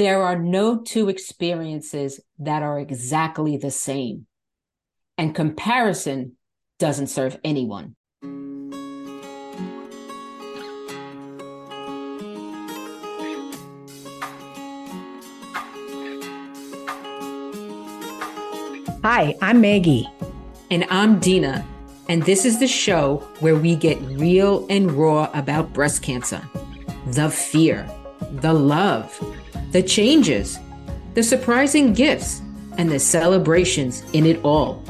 There are no two experiences that are exactly the same, and comparison doesn't serve anyone. Hi, I'm Maggie. And I'm Dina. And this is the show where we get real and raw about breast cancer the fear, the love, the changes, the surprising gifts, and the celebrations in it all.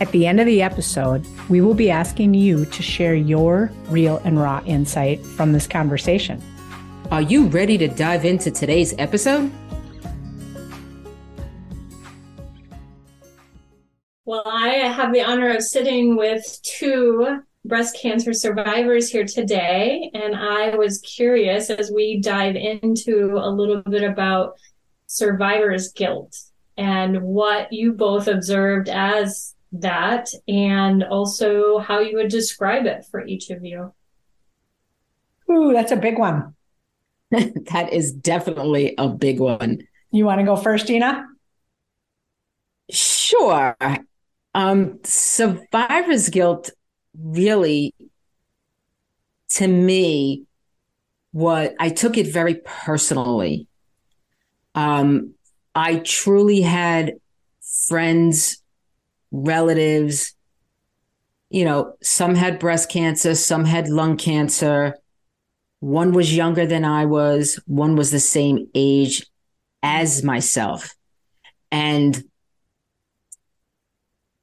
At the end of the episode, we will be asking you to share your real and raw insight from this conversation. Are you ready to dive into today's episode? Well, I have the honor of sitting with two breast cancer survivors here today. And I was curious as we dive into a little bit about survivor's guilt and what you both observed as that, and also how you would describe it for each of you. Ooh, that's a big one. that is definitely a big one. You want to go first, Dina? Sure. Um, survivor's guilt really, to me, what I took it very personally. Um, I truly had friends, relatives, you know, some had breast cancer, some had lung cancer. One was younger than I was, one was the same age as myself. And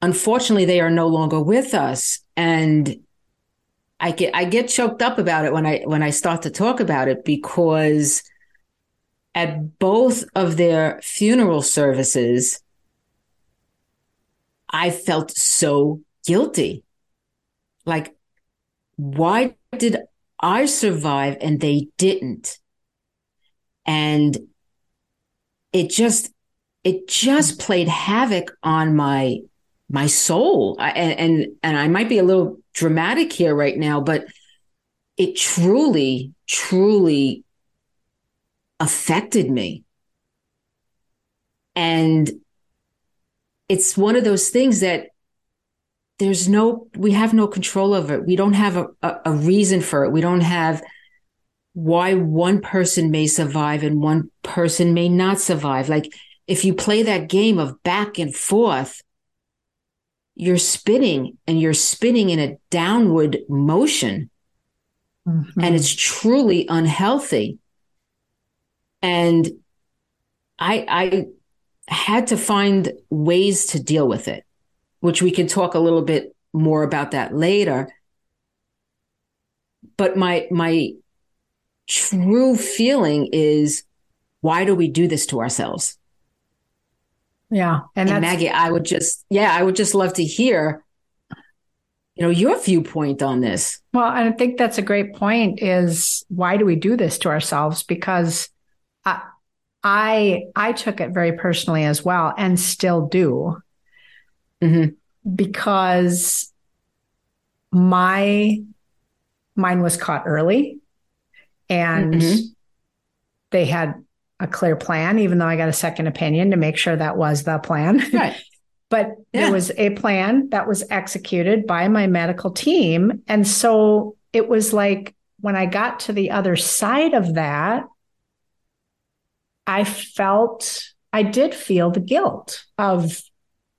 unfortunately they are no longer with us and i get i get choked up about it when i when i start to talk about it because at both of their funeral services i felt so guilty. Like why did i survive and they didn't? And it just it just played havoc on my my soul. I, and and I might be a little dramatic here right now, but it truly, truly affected me. And it's one of those things that there's no, we have no control over it. We don't have a, a, a reason for it. We don't have why one person may survive and one person may not survive. Like if you play that game of back and forth, you're spinning and you're spinning in a downward motion. Mm-hmm. And it's truly unhealthy. And I I had to find ways to deal with it, which we can talk a little bit more about that later. But my my true feeling is why do we do this to ourselves? Yeah. And, and Maggie, I would just, yeah, I would just love to hear, you know, your viewpoint on this. Well, I think that's a great point is why do we do this to ourselves? Because I, I, I took it very personally as well and still do. Mm-hmm. Because my, mine was caught early and mm-hmm. they had a clear plan, even though I got a second opinion to make sure that was the plan. Right. but yeah. there was a plan that was executed by my medical team. And so it was like when I got to the other side of that, I felt, I did feel the guilt of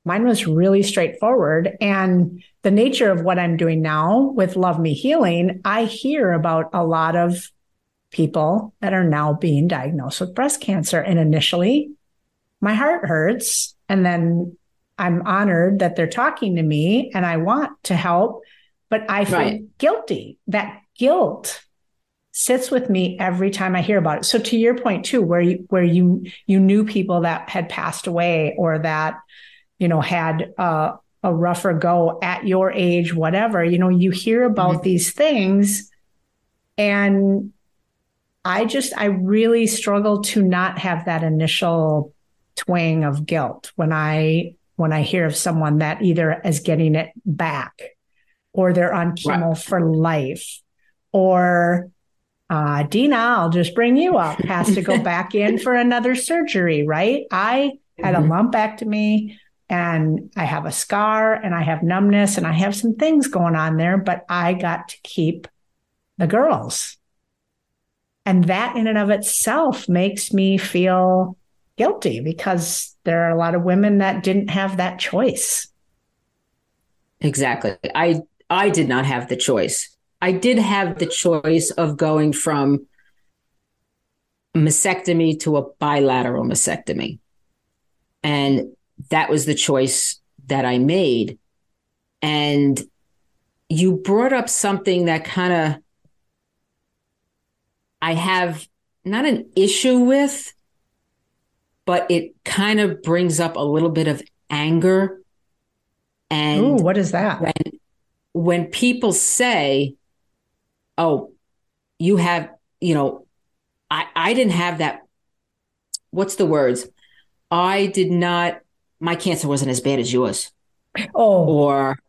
mine was really straightforward. And the nature of what I'm doing now with Love Me Healing, I hear about a lot of people that are now being diagnosed with breast cancer. And initially, my heart hurts. And then I'm honored that they're talking to me and I want to help, but I feel right. guilty. That guilt sits with me every time I hear about it. So to your point too, where you where you you knew people that had passed away or that you know had uh, a rougher go at your age, whatever, you know, you hear about mm-hmm. these things and I just, I really struggle to not have that initial twang of guilt when I, when I hear of someone that either is getting it back or they're on chemo right. for life or uh, Dina, I'll just bring you up, has to go back in for another surgery, right? I had mm-hmm. a lumpectomy and I have a scar and I have numbness and I have some things going on there, but I got to keep the girls. And that in and of itself makes me feel guilty because there are a lot of women that didn't have that choice. Exactly. I I did not have the choice. I did have the choice of going from mastectomy to a bilateral mastectomy. And that was the choice that I made. And you brought up something that kind of I have not an issue with, but it kind of brings up a little bit of anger. And Ooh, what is that? When, when people say, oh, you have, you know, I, I didn't have that. What's the words? I did not, my cancer wasn't as bad as yours. Oh. Or,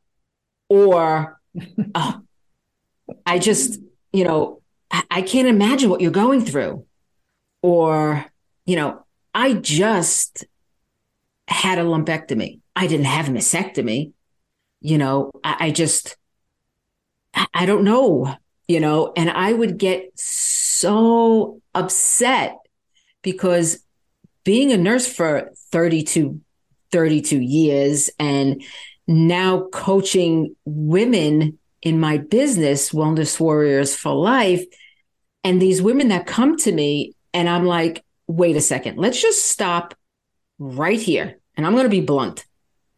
or, uh, I just, you know, I, can't imagine what you're going through. Or, you know, I just had a lumpectomy. I didn't have a mastectomy. You know, I, I just, I, I don't know, you know, and I would get so upset because being a nurse for 32, 32 years and now coaching women in my business, Wellness Warriors for Life, and these women that come to me, and I'm like, wait a second, let's just stop right here. And I'm going to be blunt.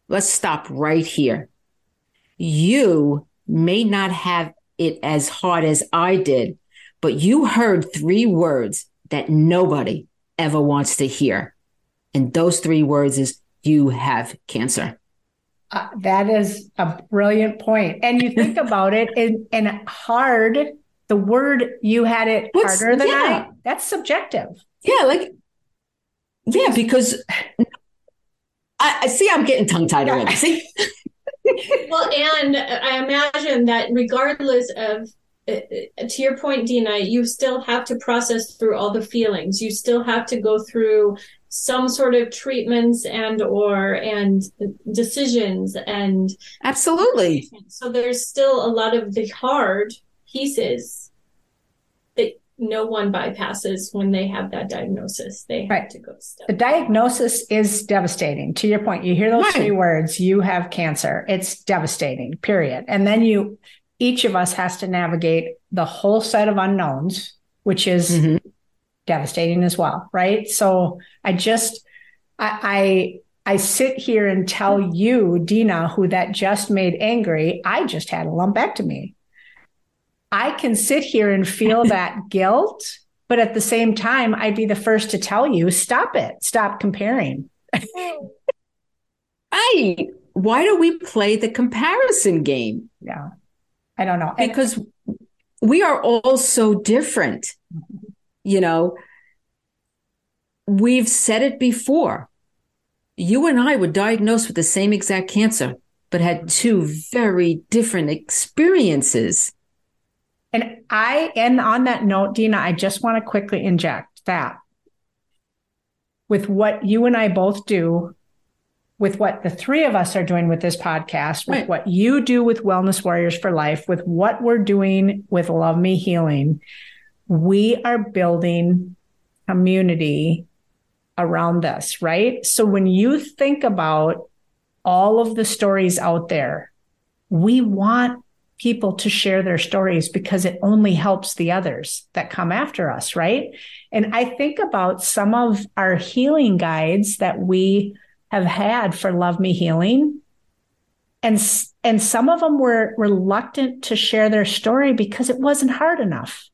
Let's stop right here. You may not have it as hard as I did, but you heard three words that nobody ever wants to hear. And those three words is you have cancer. Uh, that is a brilliant point. And you think about it and, and hard, the word you had it What's, harder than yeah. I, that's subjective. Yeah, like, yeah, because I, I see I'm getting tongue tied already. See? well, and I imagine that regardless of uh, to your point, Dina, you still have to process through all the feelings. You still have to go through some sort of treatments and or and decisions and absolutely. So there's still a lot of the hard pieces that no one bypasses when they have that diagnosis. They have right. to go. Step the diagnosis is devastating. To your point, you hear those right. three words: "You have cancer." It's devastating. Period. And then you each of us has to navigate the whole set of unknowns, which is mm-hmm. Devastating as well, right? So I just, I, I, I sit here and tell you, Dina, who that just made angry, I just had a lumpectomy. I can sit here and feel that guilt, but at the same time, I'd be the first to tell you, stop it, stop comparing. I, why do we play the comparison game? Yeah. I don't know. Because we are all so different. Mm-hmm. You know, we've said it before. You and I were diagnosed with the same exact cancer, but had two very different experiences. And I, and on that note, Dina, I just want to quickly inject that with what you and I both do with what the three of us are doing with this podcast, with right. what you do with Wellness Warriors for Life, with what we're doing with Love Me Healing, we are building community around this, right? So when you think about all of the stories out there, we want people to share their stories because it only helps the others that come after us, right? And I think about some of our healing guides that we have had for Love Me Healing. And, and some of them were reluctant to share their story because it wasn't hard enough.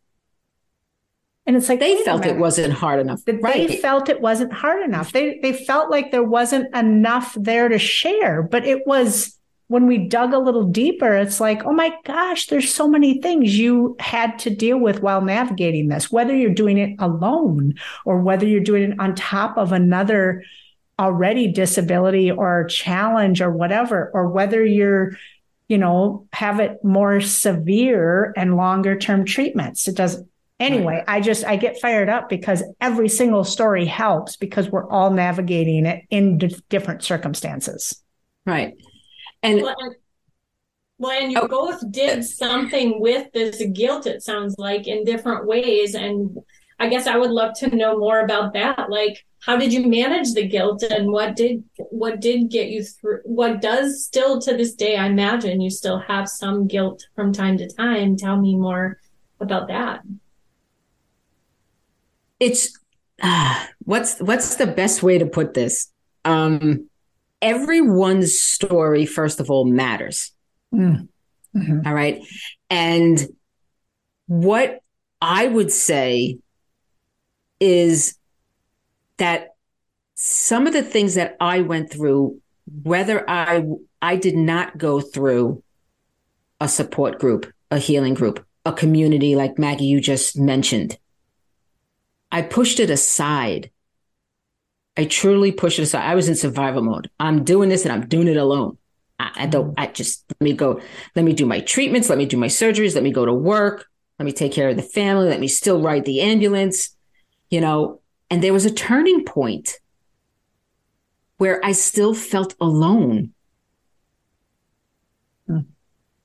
And it's like they felt it wasn't hard enough. Right. They felt it wasn't hard enough. They they felt like there wasn't enough there to share, but it was when we dug a little deeper, it's like, oh my gosh, there's so many things you had to deal with while navigating this, whether you're doing it alone or whether you're doing it on top of another already disability or challenge or whatever, or whether you're, you know, have it more severe and longer term treatments. It does Anyway, right. I just I get fired up because every single story helps because we're all navigating it in d- different circumstances. Right. And well, and, well, and you oh, both did something with this guilt, it sounds like, in different ways. And I guess I would love to know more about that. Like, how did you manage the guilt and what did what did get you through what does still to this day, I imagine you still have some guilt from time to time. Tell me more about that it's uh, what's what's the best way to put this? Um, everyone's story, first of all, matters. Mm. Mm-hmm. All right, and what I would say is that some of the things that I went through, whether I I did not go through a support group, a healing group, a community like Maggie you just mentioned, I pushed it aside. I truly pushed it aside. I was in survival mode. I'm doing this and I'm doing it alone. I, I don't, I just, let me go, let me do my treatments, let me do my surgeries, let me go to work, let me take care of the family, let me still ride the ambulance, you know. And there was a turning point where I still felt alone. Hmm.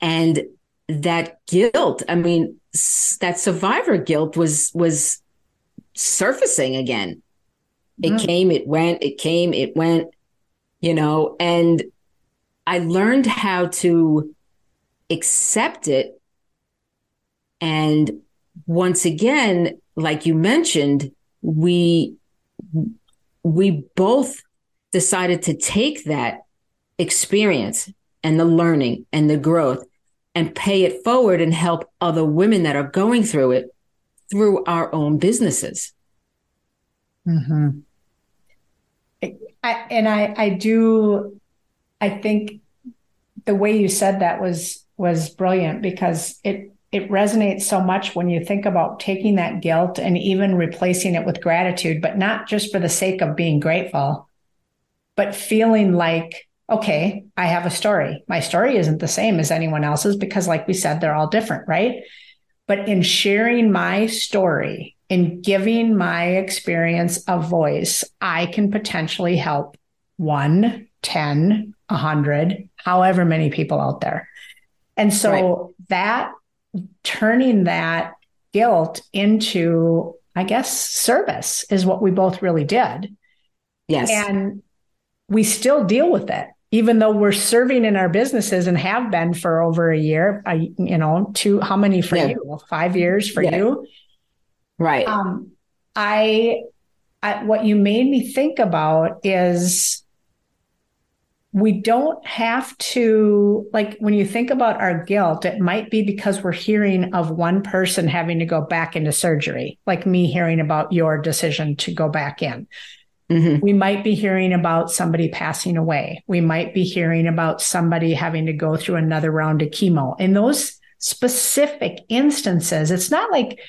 And that guilt, I mean, that survivor guilt was, was, surfacing again. It mm. came, it went, it came, it went, you know, and I learned how to accept it. And once again, like you mentioned, we we both decided to take that experience and the learning and the growth and pay it forward and help other women that are going through it through our own businesses. Mm-hmm. I, and I, I do, I think the way you said that was was brilliant because it it resonates so much when you think about taking that guilt and even replacing it with gratitude, but not just for the sake of being grateful, but feeling like, okay, I have a story. My story isn't the same as anyone else's because, like we said, they're all different, right? But in sharing my story, in giving my experience a voice, I can potentially help one, 10, 100, however many people out there. And so right. that turning that guilt into, I guess, service is what we both really did. Yes. And we still deal with it even though we're serving in our businesses and have been for over a year, I, you know, two, how many for yeah. you? Five years for yeah. you. Right. Um, I, I, what you made me think about is we don't have to, like, when you think about our guilt, it might be because we're hearing of one person having to go back into surgery, like me hearing about your decision to go back in. Mm-hmm. We might be hearing about somebody passing away. We might be hearing about somebody having to go through another round of chemo. In those specific instances, it's not like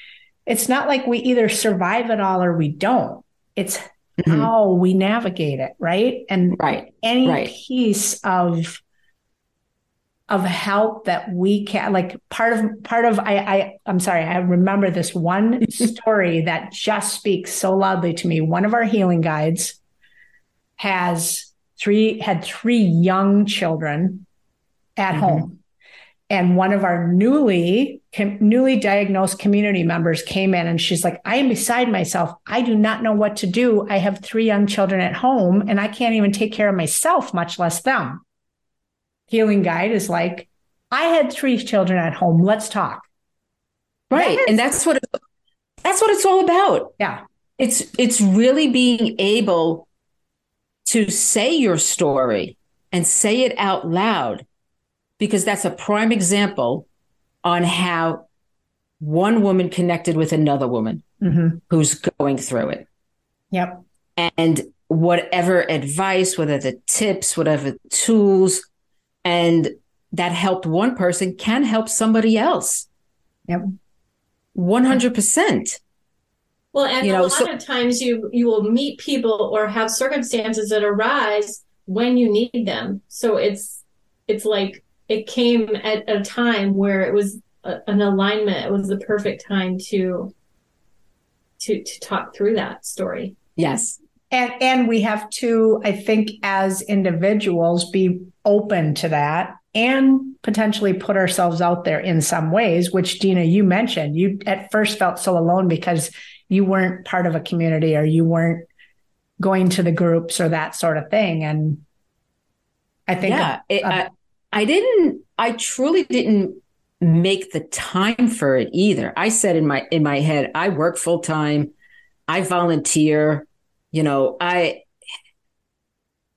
it's not like we either survive it all or we don't. It's mm-hmm. how we navigate it, right? And right. any right. piece of of help that we can like part of part of I, I i'm sorry i remember this one story that just speaks so loudly to me. One of our healing guides has three had three young children at mm-hmm. home. And one of our newly com, newly diagnosed community members came in and she's like i am beside myself. I do not know what to do. I have three young children at home and i can't even take care of myself much less them healing guide is like, I had three children at home. Let's talk. Right. That is- and that's what that's what it's all about. Yeah. It's it's really being able to say your story and say it out loud because that's a prime example on how one woman connected with another woman mm-hmm. who's going through it. Yep. And whatever advice, whatever the tips, whatever tools, and that helped one person can help somebody else. Yep. 100%. Well, and you know, a lot so, of times you you will meet people or have circumstances that arise when you need them. So it's it's like it came at a time where it was a, an alignment. It was the perfect time to to to talk through that story. Yes. And and we have to, I think, as individuals, be open to that and potentially put ourselves out there in some ways, which Dina, you mentioned. You at first felt so alone because you weren't part of a community or you weren't going to the groups or that sort of thing. And I think yeah, a, a, I, I didn't, I truly didn't make the time for it either. I said in my in my head, I work full time, I volunteer, you know, I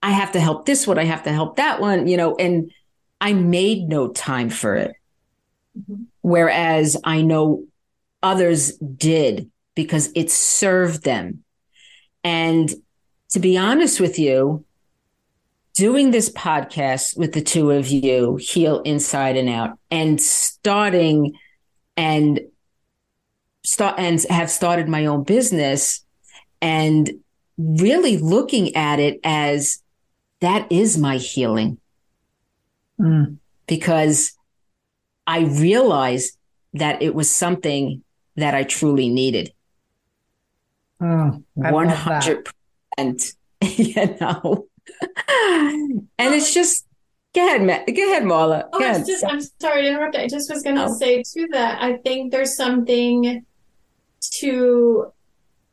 I have to help this one, I have to help that one, you know, and I made no time for it. Mm-hmm. Whereas I know others did because it served them. And to be honest with you, doing this podcast with the two of you, Heal Inside and Out, and starting and start and have started my own business and really looking at it as that is my healing. Mm. Because I realized that it was something that I truly needed. Oh, 100%. You know, and it's just go ahead, Matt. Go ahead, Marla. Oh, ahead. Just, I'm sorry to interrupt. I just was going to oh. say to that. I think there's something to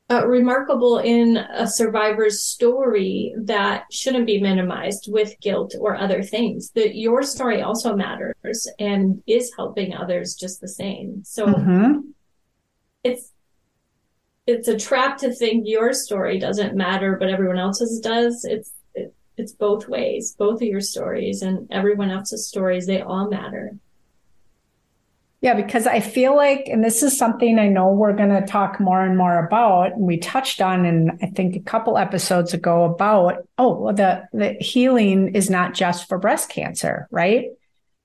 uh, remarkable in a survivor's story that shouldn't be minimized with guilt or other things. That your story also matters and is helping others just the same. So mm-hmm. it's it's a trap to think your story doesn't matter, but everyone else's does. It's it's both ways, both of your stories and everyone else's stories, they all matter. Yeah, because I feel like, and this is something I know we're going to talk more and more about. And we touched on in, I think, a couple episodes ago about, oh, the, the healing is not just for breast cancer, right?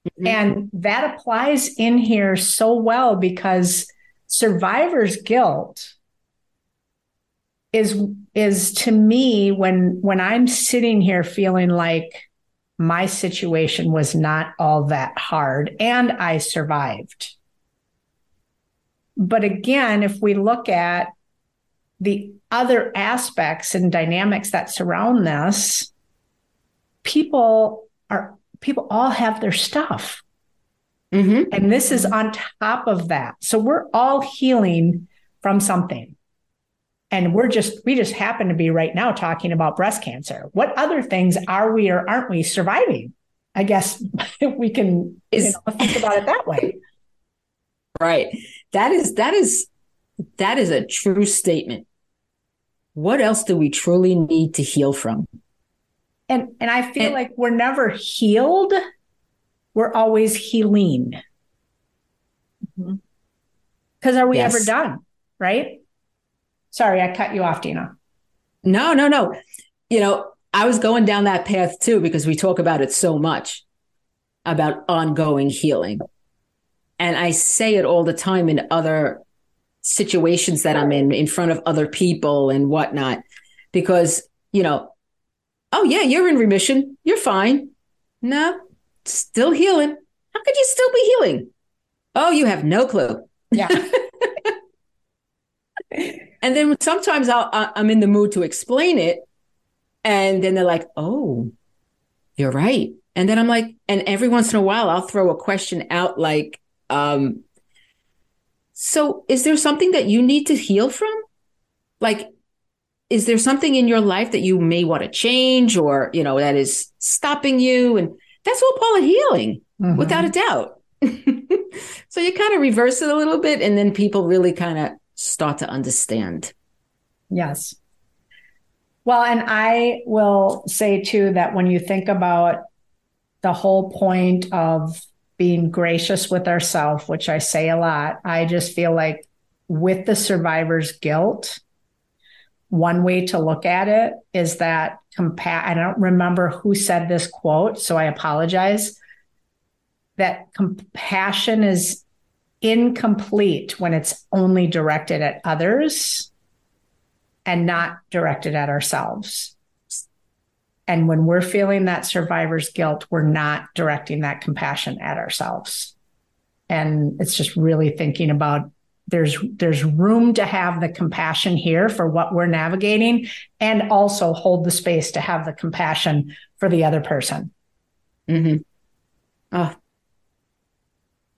Mm-hmm. And that applies in here so well because survivor's guilt is is to me when when I'm sitting here feeling like my situation was not all that hard and I survived. But again, if we look at the other aspects and dynamics that surround this, people are people all have their stuff. Mm-hmm. And this is on top of that. So we're all healing from something and we're just we just happen to be right now talking about breast cancer. What other things are we or aren't we surviving? I guess we can is, you know, think about it that way. Right. That is that is that is a true statement. What else do we truly need to heal from? And and i feel and, like we're never healed. We're always healing. Because mm-hmm. are we yes. ever done? Right Sorry, I cut you off, Dina. No, no, no. You know, I was going down that path too because we talk about it so much about ongoing healing. And I say it all the time in other situations that I'm in, in front of other people and whatnot, because, you know, oh, yeah, you're in remission. You're fine. No, still healing. How could you still be healing? Oh, you have no clue. Yeah. And then sometimes I'll, I'm in the mood to explain it. And then they're like, oh, you're right. And then I'm like, and every once in a while, I'll throw a question out like, um, so is there something that you need to heal from? Like, is there something in your life that you may want to change or, you know, that is stopping you? And that's all part of healing, mm-hmm. without a doubt. so you kind of reverse it a little bit, and then people really kind of start to understand. Yes. Well, and I will say too that when you think about the whole point of being gracious with ourselves, which I say a lot, I just feel like with the survivor's guilt, one way to look at it is that compa- I don't remember who said this quote, so I apologize. That compassion is incomplete when it's only directed at others and not directed at ourselves. And when we're feeling that survivor's guilt, we're not directing that compassion at ourselves. And it's just really thinking about there's there's room to have the compassion here for what we're navigating and also hold the space to have the compassion for the other person mm-hmm. oh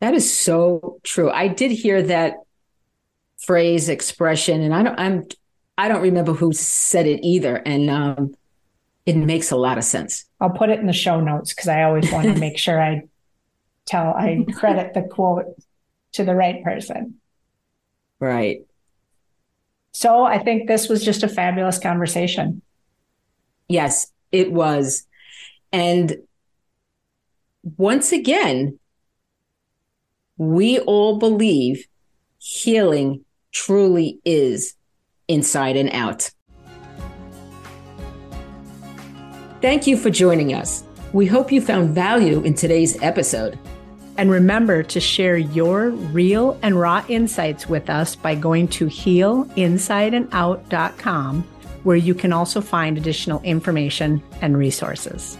that is so true i did hear that phrase expression and i don't i'm i don't remember who said it either and um it makes a lot of sense i'll put it in the show notes because i always want to make sure i tell i credit the quote to the right person Right. So I think this was just a fabulous conversation. Yes, it was. And once again, we all believe healing truly is inside and out. Thank you for joining us. We hope you found value in today's episode. And remember to share your real and raw insights with us by going to healinsideandout.com, where you can also find additional information and resources.